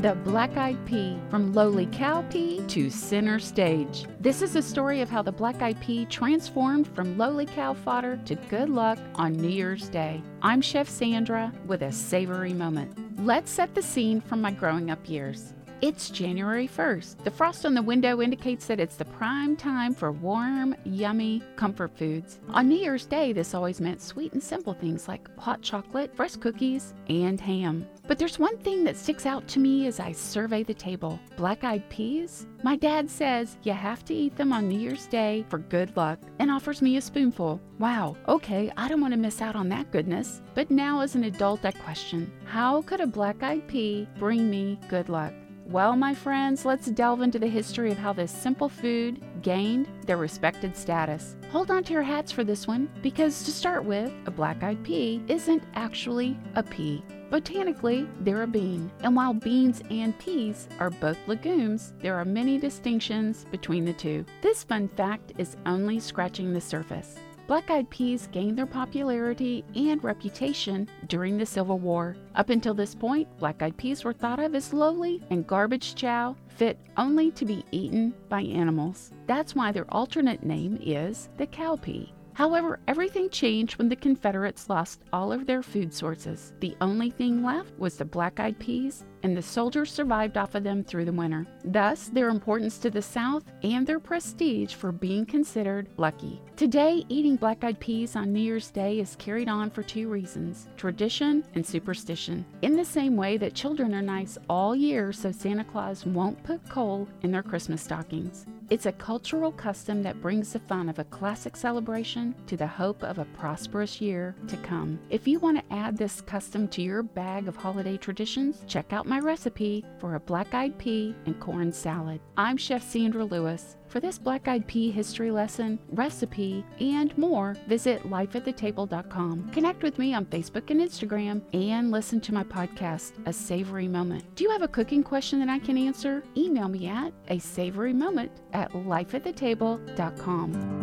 The Black Eyed Pea from lowly cow pea to center stage. This is a story of how the black eyed pea transformed from lowly cow fodder to good luck on New Year's Day. I'm Chef Sandra with a savory moment. Let's set the scene from my growing up years. It's January 1st. The frost on the window indicates that it's the prime time for warm, yummy comfort foods. On New Year's Day, this always meant sweet and simple things like hot chocolate, fresh cookies, and ham. But there's one thing that sticks out to me as I survey the table black eyed peas. My dad says you have to eat them on New Year's Day for good luck and offers me a spoonful. Wow, okay, I don't want to miss out on that goodness. But now, as an adult, I question how could a black eyed pea bring me good luck? Well, my friends, let's delve into the history of how this simple food gained their respected status. Hold on to your hats for this one, because to start with, a black eyed pea isn't actually a pea. Botanically, they're a bean, and while beans and peas are both legumes, there are many distinctions between the two. This fun fact is only scratching the surface. Black eyed peas gained their popularity and reputation during the Civil War. Up until this point, black eyed peas were thought of as lowly and garbage chow fit only to be eaten by animals. That's why their alternate name is the cowpea. However, everything changed when the Confederates lost all of their food sources. The only thing left was the black eyed peas, and the soldiers survived off of them through the winter. Thus, their importance to the South and their prestige for being considered lucky. Today, eating black eyed peas on New Year's Day is carried on for two reasons tradition and superstition. In the same way that children are nice all year so Santa Claus won't put coal in their Christmas stockings. It's a cultural custom that brings the fun of a classic celebration to the hope of a prosperous year to come. If you want to add this custom to your bag of holiday traditions, check out my recipe for a black eyed pea and corn salad. I'm Chef Sandra Lewis. For this black eyed pea history lesson, recipe, and more, visit lifeatthetable.com. Connect with me on Facebook and Instagram and listen to my podcast, A Savory Moment. Do you have a cooking question that I can answer? Email me at a savory moment at lifeatthetable.com.